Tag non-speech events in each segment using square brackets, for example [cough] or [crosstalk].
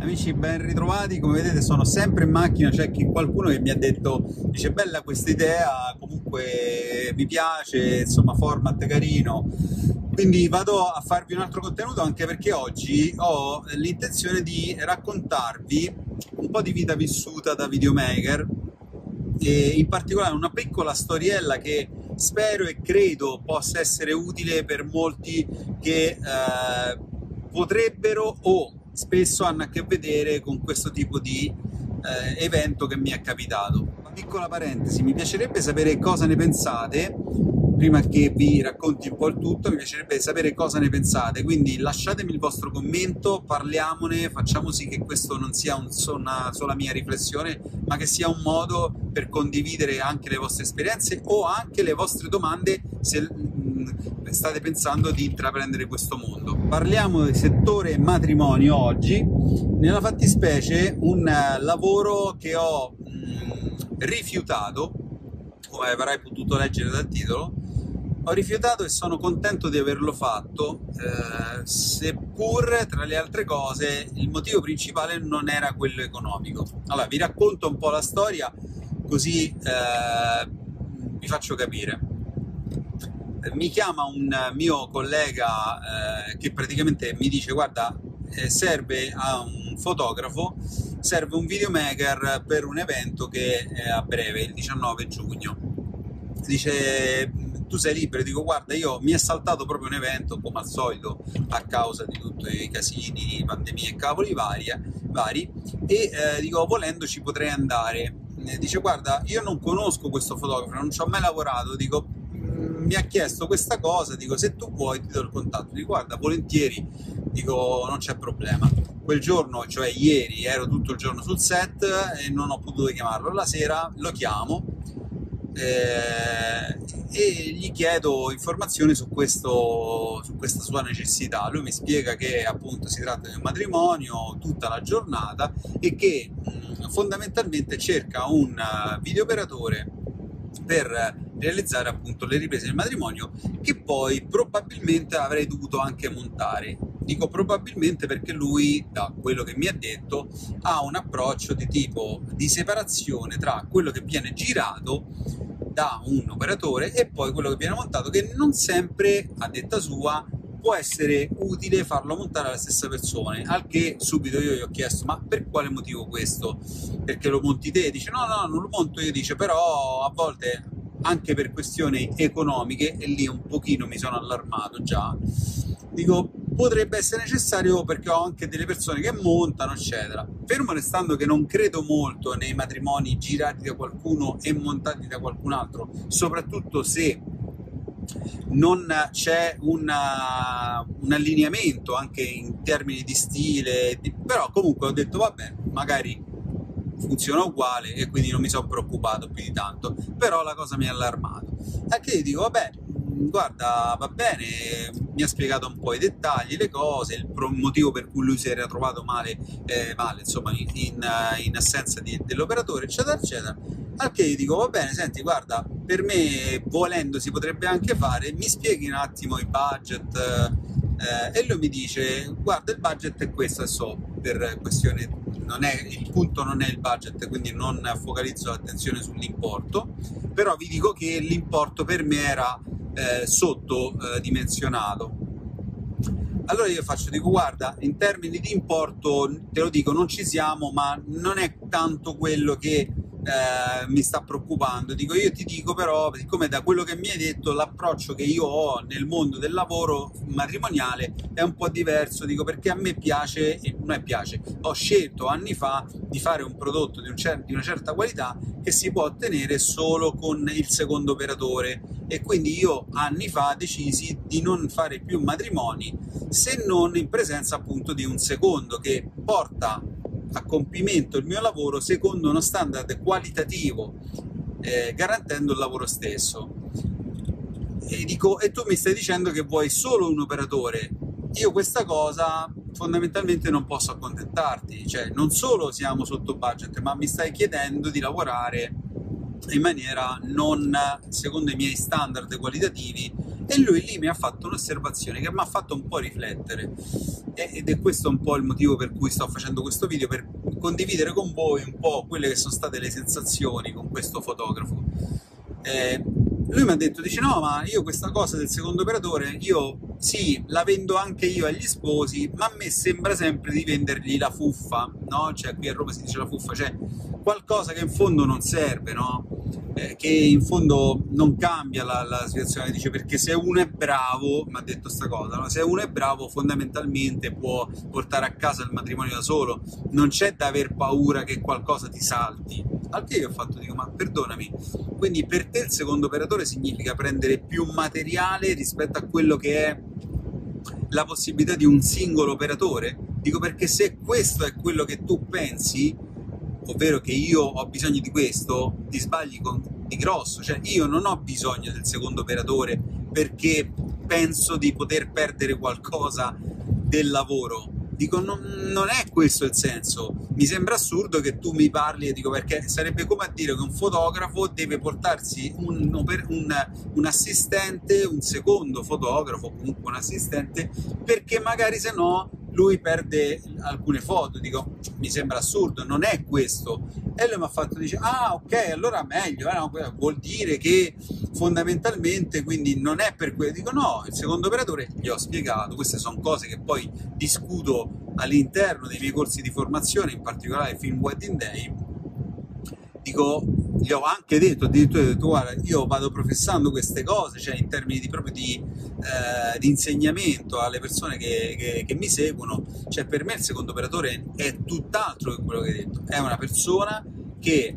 Amici ben ritrovati, come vedete sono sempre in macchina, c'è qualcuno che mi ha detto, dice bella questa idea, comunque mi piace, insomma format carino, quindi vado a farvi un altro contenuto anche perché oggi ho l'intenzione di raccontarvi un po' di vita vissuta da videomaker e in particolare una piccola storiella che spero e credo possa essere utile per molti che eh, potrebbero o spesso hanno a che vedere con questo tipo di eh, evento che mi è capitato. Una piccola parentesi, mi piacerebbe sapere cosa ne pensate prima che vi racconti un po' il tutto, mi piacerebbe sapere cosa ne pensate, quindi lasciatemi il vostro commento, parliamone, facciamo sì che questo non sia un, una sola mia riflessione, ma che sia un modo per condividere anche le vostre esperienze o anche le vostre domande se state pensando di intraprendere questo mondo. Parliamo del settore matrimonio oggi, nella fattispecie un lavoro che ho mh, rifiutato, come avrai potuto leggere dal titolo, ho rifiutato e sono contento di averlo fatto, eh, seppur tra le altre cose il motivo principale non era quello economico. Allora, vi racconto un po' la storia così eh, vi faccio capire. Mi chiama un mio collega eh, che praticamente mi dice guarda eh, serve a un fotografo, serve un videomaker per un evento che è a breve, il 19 giugno. Dice tu sei libero, dico guarda io mi è saltato proprio un evento come al solito a causa di tutti i casini, pandemie e cavoli varie, vari e eh, dico volendo ci potrei andare. dice guarda io non conosco questo fotografo, non ci ho mai lavorato, dico mi ha chiesto questa cosa, dico se tu vuoi ti do il contatto, dico guarda volentieri, dico non c'è problema. Quel giorno, cioè ieri, ero tutto il giorno sul set e non ho potuto chiamarlo. La sera lo chiamo eh, e gli chiedo informazioni su, questo, su questa sua necessità. Lui mi spiega che appunto si tratta di un matrimonio tutta la giornata e che mh, fondamentalmente cerca un videooperatore per realizzare appunto le riprese del matrimonio che poi probabilmente avrei dovuto anche montare. Dico probabilmente perché lui, da quello che mi ha detto, ha un approccio di tipo di separazione tra quello che viene girato da un operatore e poi quello che viene montato che non sempre a detta sua può essere utile farlo montare alla stessa persona al che subito io gli ho chiesto ma per quale motivo questo? Perché lo monti te? Dice no no non lo monto. Io dice però a volte anche per questioni economiche e lì un pochino mi sono allarmato già dico potrebbe essere necessario perché ho anche delle persone che montano, eccetera. Fermo restando che non credo molto nei matrimoni girati da qualcuno e montati da qualcun altro, soprattutto se non c'è una, un allineamento anche in termini di stile, di, però comunque ho detto vabbè, magari funziona uguale e quindi non mi sono preoccupato più di tanto, però la cosa mi ha allarmato. Anche io dico vabbè, guarda, va bene, mi ha spiegato un po' i dettagli, le cose, il motivo per cui lui si era trovato male, eh, male insomma, in, in, assenza di, dell'operatore, eccetera, eccetera. Al che gli dico, va bene, senti, guarda, per me volendo si potrebbe anche fare, mi spieghi un attimo i budget, eh, e lui mi dice, guarda, il budget è questo, so, per questione è, il punto non è il budget, quindi non focalizzo l'attenzione sull'importo, però vi dico che l'importo per me era eh, sottodimensionato. Allora io faccio, dico guarda, in termini di importo, te lo dico, non ci siamo, ma non è tanto quello che eh, mi sta preoccupando. Dico, io ti dico però, siccome da quello che mi hai detto, l'approccio che io ho nel mondo del lavoro matrimoniale è un po' diverso, dico perché a me piace, e non è piace, ho scelto anni fa di fare un prodotto di, un cer- di una certa qualità che si può ottenere solo con il secondo operatore e quindi io anni fa decisi di non fare più matrimoni se non in presenza appunto di un secondo che porta a compimento il mio lavoro secondo uno standard qualitativo, eh, garantendo il lavoro stesso. E, dico, e tu mi stai dicendo che vuoi solo un operatore. Io questa cosa fondamentalmente non posso accontentarti, cioè non solo siamo sotto budget, ma mi stai chiedendo di lavorare in maniera non secondo i miei standard qualitativi e lui lì mi ha fatto un'osservazione che mi ha fatto un po' riflettere. Ed è questo un po' il motivo per cui sto facendo questo video per condividere con voi un po' quelle che sono state le sensazioni con questo fotografo. Eh, lui mi ha detto, dice no, ma io questa cosa del secondo operatore, io sì, la vendo anche io agli sposi, ma a me sembra sempre di vendergli la fuffa, no? Cioè qui a Roma si dice la fuffa, cioè qualcosa che in fondo non serve, no? Eh, che in fondo non cambia la, la, situazione, dice perché se uno è bravo, mi ha detto sta cosa, no? se uno è bravo fondamentalmente può portare a casa il matrimonio da solo, non c'è da aver paura che qualcosa ti salti. Al che io ho fatto, dico, ma perdonami, quindi per te il secondo operatore significa prendere più materiale rispetto a quello che è la possibilità di un singolo operatore? Dico perché se questo è quello che tu pensi, ovvero che io ho bisogno di questo, ti sbagli con, di grosso, cioè io non ho bisogno del secondo operatore perché penso di poter perdere qualcosa del lavoro, Dico, non, non, è questo il senso. Mi sembra assurdo che tu mi parli e dico perché sarebbe come a dire che un fotografo deve portarsi un, un, un assistente, un secondo fotografo, comunque un assistente, perché magari se no lui perde alcune foto, dico, mi sembra assurdo, non è questo. E lui mi ha fatto, dice, ah ok, allora meglio, eh, no, vuol dire che fondamentalmente quindi non è per quello. Dico no, il secondo operatore gli ho spiegato, queste sono cose che poi discuto all'interno dei miei corsi di formazione, in particolare Film Wedding Day, dico, gli ho anche detto, addirittura ho detto, guarda, io vado professando queste cose, cioè in termini di, proprio di, eh, di insegnamento alle persone che, che, che, mi seguono, cioè per me il secondo operatore è tutt'altro che quello che hai detto, è una persona che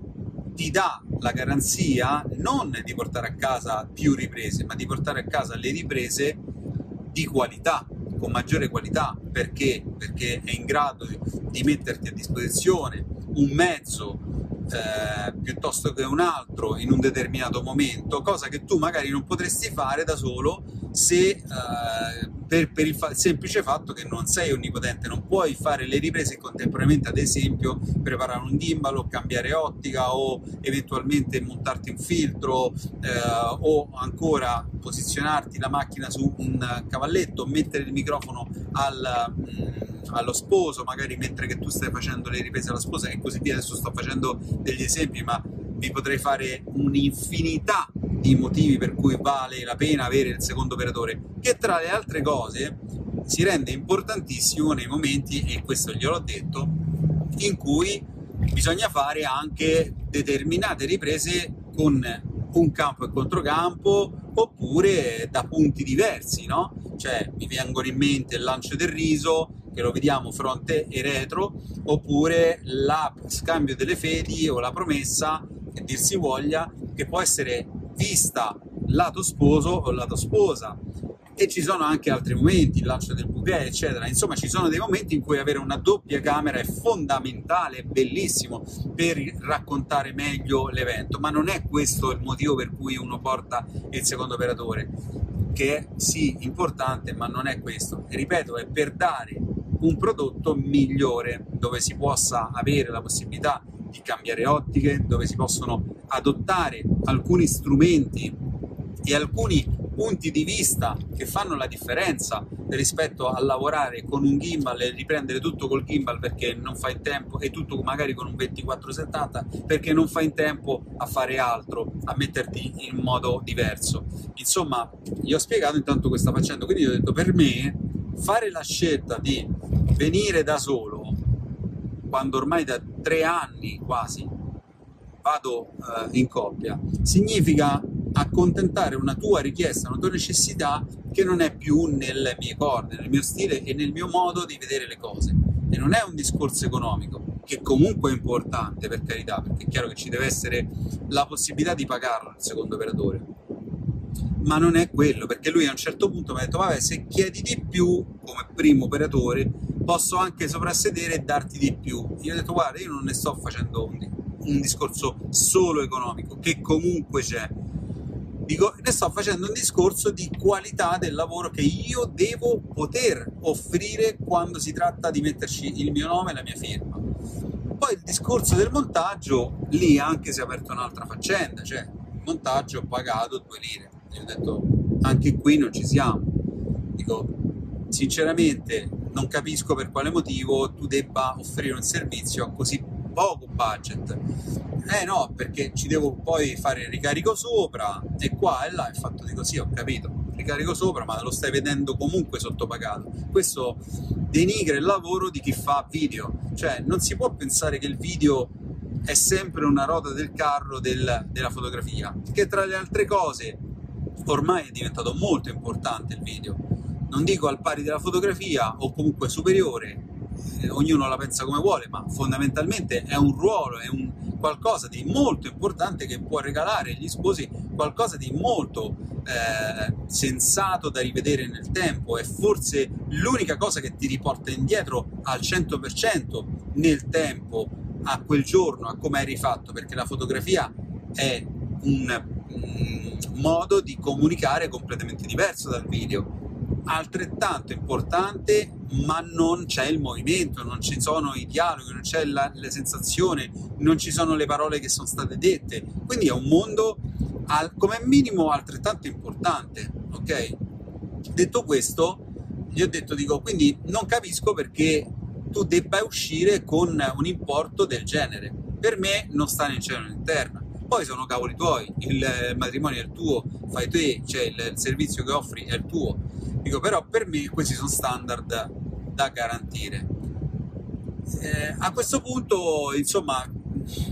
ti dà la garanzia non di portare a casa più riprese, ma di portare a casa le riprese di qualità, con maggiore qualità, perché? Perché è in grado di, di metterti a disposizione un mezzo eh, piuttosto che un altro in un determinato momento, cosa che tu magari non potresti fare da solo se eh, per, per il fa- semplice fatto che non sei onnipotente, non puoi fare le riprese contemporaneamente, ad esempio preparare un gimbal o cambiare ottica o eventualmente montarti un filtro eh, o ancora posizionarti la macchina su un cavalletto, mettere il microfono al, mh, mm, allo sposo, magari mentre che tu stai facendo le riprese alla sposa e così via. Adesso sto facendo degli esempi, ma vi potrei fare un'infinità di motivi per cui vale la pena avere il secondo operatore, che tra le altre cose si rende importantissimo nei momenti, e questo gliel'ho detto, in cui bisogna fare anche determinate riprese con un campo e controcampo oppure da punti diversi, no? Cioè mi vengono in mente il lancio del riso, che lo vediamo fronte e retro, oppure la scambio delle fedi o la promessa, che dir si voglia, che può essere vista lato sposo o lato sposa. E ci sono anche altri momenti, il lancio del bouquet, eccetera. Insomma, ci sono dei momenti in cui avere una doppia camera è fondamentale, è bellissimo per raccontare meglio l'evento, ma non è questo il motivo per cui uno porta il secondo operatore, che è sì importante, ma non è questo. E ripeto, è per dare un prodotto migliore, dove si possa avere la possibilità di cambiare ottiche, dove si possono adottare alcuni strumenti e alcuni punti di vista che fanno la differenza rispetto a lavorare con un gimbal e riprendere tutto col gimbal perché non fa in tempo e tutto magari con un 2470 perché non fa in tempo a fare altro, a metterti in modo diverso. Insomma, gli ho spiegato intanto cosa sta facendo, quindi ho detto per me fare la scelta di venire da solo quando ormai da tre anni quasi vado eh, in coppia, significa accontentare una tua richiesta, una tua necessità che non è più nelle mie corde, nel mio stile e nel mio modo di vedere le cose. E non è un discorso economico, che comunque è importante per carità, perché è chiaro che ci deve essere la possibilità di pagarlo il secondo operatore. Ma non è quello, perché lui a un certo punto mi ha detto, vabbè, se chiedi di più come primo operatore, posso anche soprassedere e darti di più. Io ho detto guarda, io non ne sto facendo un, un discorso solo economico, che comunque c'è. Dico, ne sto facendo un discorso di qualità del lavoro che io devo poter offrire quando si tratta di metterci il mio nome e la mia firma. Poi il discorso del montaggio, lì anche si è aperta un'altra faccenda, cioè il montaggio ho pagato due lire. Io ho detto anche qui non ci siamo. Dico, sinceramente non capisco per quale motivo tu debba offrire un servizio a così poco budget. Eh no, perché ci devo poi fare il ricarico sopra e qua e là è fatto di così, ho capito. Ricarico sopra, ma lo stai vedendo comunque sottopagato. Questo denigra il lavoro di chi fa video. Cioè, non si può pensare che il video è sempre una ruota del carro del, della fotografia, che tra le altre cose ormai è diventato molto importante il video non dico al pari della fotografia o comunque superiore, eh, ognuno la pensa come vuole, ma fondamentalmente è un ruolo, è un qualcosa di molto importante che può regalare agli sposi qualcosa di molto eh, sensato da rivedere nel tempo, è forse l'unica cosa che ti riporta indietro al 100% nel tempo, a quel giorno, a come hai rifatto, perché la fotografia è un, un modo di comunicare completamente diverso dal video altrettanto importante, ma non c'è il movimento, non ci sono i dialoghi, non c'è la, la sensazione, non ci sono le parole che sono state dette. Quindi è un mondo al, come minimo altrettanto importante, ok? Detto questo, gli ho detto, dico, quindi non capisco perché tu debba uscire con un importo del genere. Per me non sta nel cielo all'interno. Poi sono cavoli tuoi, il matrimonio è il tuo, fai te, cioè il servizio che offri è il tuo Dico, però per me questi sono standard da garantire. Eh, a questo punto, insomma,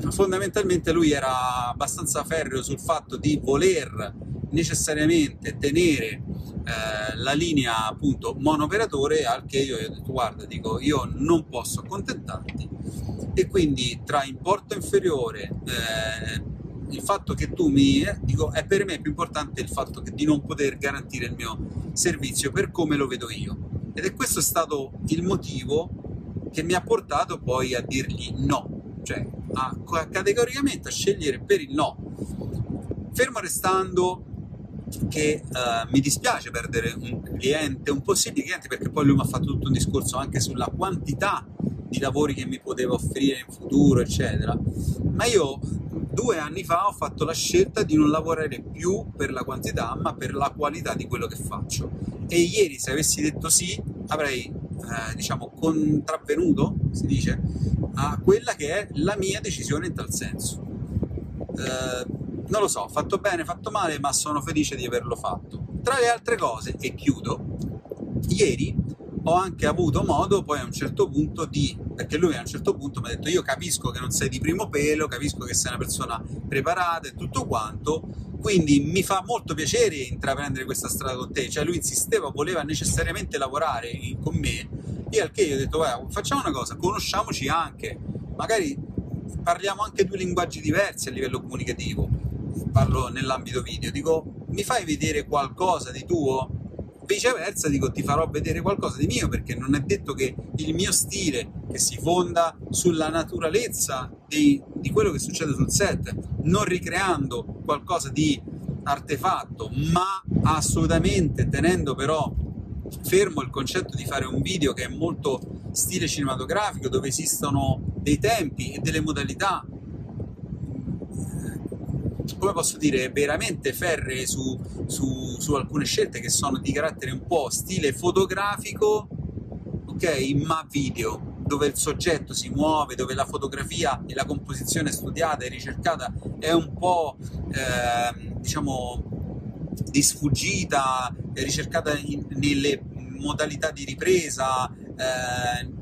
fondamentalmente lui era abbastanza ferreo sul fatto di voler necessariamente tenere eh, la linea appunto monooperatore al che io gli ho detto guarda dico io non posso accontentarti e quindi tra importo inferiore eh, il fatto che tu mi dico è per me più importante il fatto che, di non poter garantire il mio servizio per come lo vedo io. Ed è questo stato il motivo che mi ha portato poi a dirgli no. Cioè a, a categoricamente a scegliere per il no. Fermo restando che uh, mi dispiace perdere un cliente, un possibile cliente, perché poi lui mi ha fatto tutto un discorso anche sulla quantità di lavori che mi poteva offrire in futuro, eccetera. Ma io due anni fa ho fatto la scelta di non lavorare più per la quantità, ma per la qualità di quello che faccio. E ieri, se avessi detto sì, avrei, eh, diciamo, contravvenuto, si dice, a quella che è la mia decisione in tal senso. Eh, non lo so, fatto bene, fatto male, ma sono felice di averlo fatto. Tra le altre cose, e chiudo, ieri ho anche avuto modo poi a un certo punto di, perché lui a un certo punto mi ha detto io capisco che non sei di primo pelo, capisco che sei una persona preparata e tutto quanto, quindi mi fa molto piacere intraprendere questa strada con te, cioè lui insisteva, voleva necessariamente lavorare con me e al che io ho detto facciamo una cosa, conosciamoci anche, magari parliamo anche due linguaggi diversi a livello comunicativo, parlo nell'ambito video, dico mi fai vedere qualcosa di tuo? Viceversa, dico, ti farò vedere qualcosa di mio perché non è detto che il mio stile, che si fonda sulla naturalezza di, di quello che succede sul set, non ricreando qualcosa di artefatto, ma assolutamente tenendo però fermo il concetto di fare un video che è molto stile cinematografico, dove esistono dei tempi e delle modalità come posso dire, veramente ferree su, su, su, alcune scelte che sono di carattere un po' stile fotografico, ok, ma video, dove il soggetto si muove, dove la fotografia e la composizione studiata e ricercata è un po', eh, diciamo, di sfuggita, ricercata in, nelle modalità di ripresa, eh,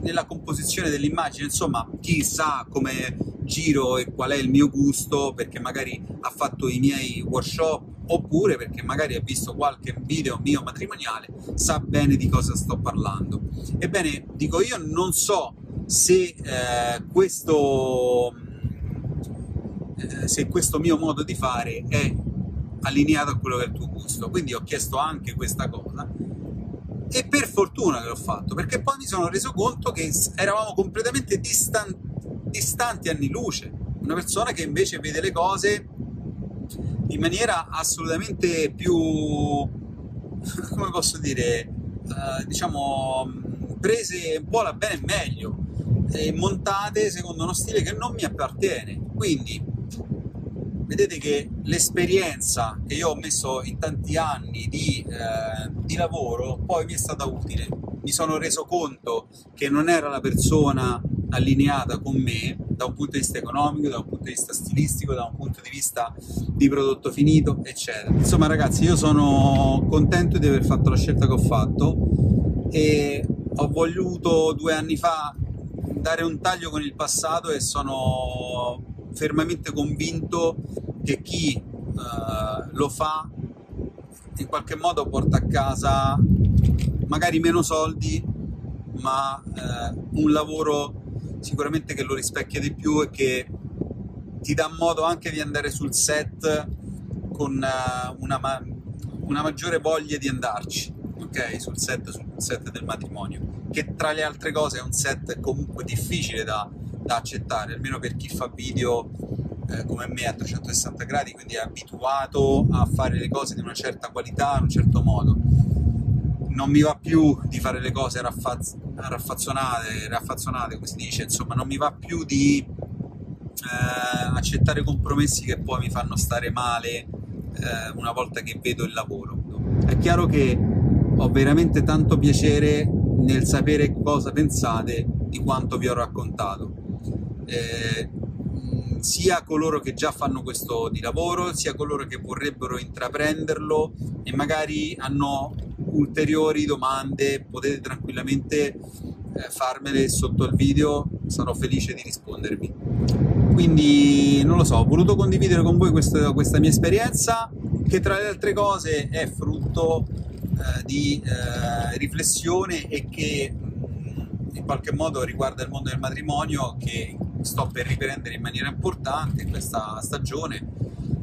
nella composizione dell'immagine, insomma, chi sa come giro e qual è il mio gusto, perché magari ha fatto i miei workshop oppure perché magari ha visto qualche video mio matrimoniale, sa bene di cosa sto parlando. Ebbene, dico io non so se eh, questo eh, se questo mio modo di fare è allineato a quello che è il tuo gusto. Quindi ho chiesto anche questa cosa E per fortuna che l'ho fatto, perché poi mi sono reso conto che eravamo completamente distan- distanti anni luce. Una persona che invece vede le cose in maniera assolutamente più, [laughs] come posso dire, uh, diciamo, prese un po' la bene e meglio, e montate secondo uno stile che non mi appartiene. Quindi vedete che l'esperienza che io ho messo in tanti anni di, eh, di, lavoro poi mi è stata utile. Mi sono reso conto che non era la persona allineata con me da un punto di vista economico, da un punto di vista stilistico, da un punto di vista di prodotto finito, eccetera. Insomma, ragazzi, io sono contento di aver fatto la scelta che ho fatto e ho voluto due anni fa dare un taglio con il passato e sono fermamente convinto che chi uh, lo fa in qualche modo porta a casa magari meno soldi, ma uh, un lavoro sicuramente che lo rispecchia di più e che ti dà modo anche di andare sul set con uh, una, ma- una maggiore voglia di andarci ok? Sul set, sul set del matrimonio, che tra le altre cose è un set comunque difficile da, da accettare, almeno per chi fa video eh, come me a 360 gradi, quindi è abituato a fare le cose di una certa qualità, in un certo modo. Non mi va più di fare le cose raffaz- raffazzonate, raffazzonate, come si dice, insomma, non mi va più di eh, accettare compromessi che poi mi fanno stare male eh, una volta che vedo il lavoro. È chiaro che ho veramente tanto piacere nel sapere cosa pensate di quanto vi ho raccontato. Eh, sia coloro che già fanno questo di lavoro, sia coloro che vorrebbero intraprenderlo e magari hanno ulteriori domande, potete tranquillamente eh, farmele sotto il video, sarò felice di rispondervi. Quindi non lo so, ho voluto condividere con voi questa, questa mia esperienza che tra le altre cose è frutto eh, di eh, riflessione e che qualche modo riguarda il mondo del matrimonio che sto per riprendere in maniera importante questa stagione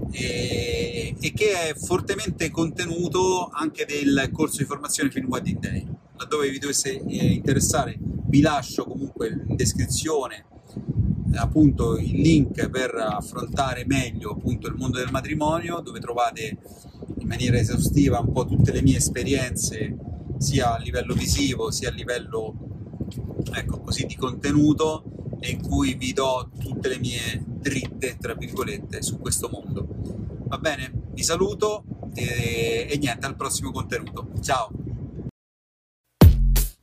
e, e che è fortemente contenuto anche del corso di formazione Film Wedding Day. Laddove vi dovesse eh, interessare vi lascio comunque in descrizione appunto il link per affrontare meglio appunto il mondo del matrimonio dove trovate in maniera esaustiva un po' tutte le mie esperienze sia a livello visivo sia a livello ecco così di contenuto in cui vi do tutte le mie dritte tra virgolette su questo mondo. Va bene? Vi saluto e, e niente al prossimo contenuto. Ciao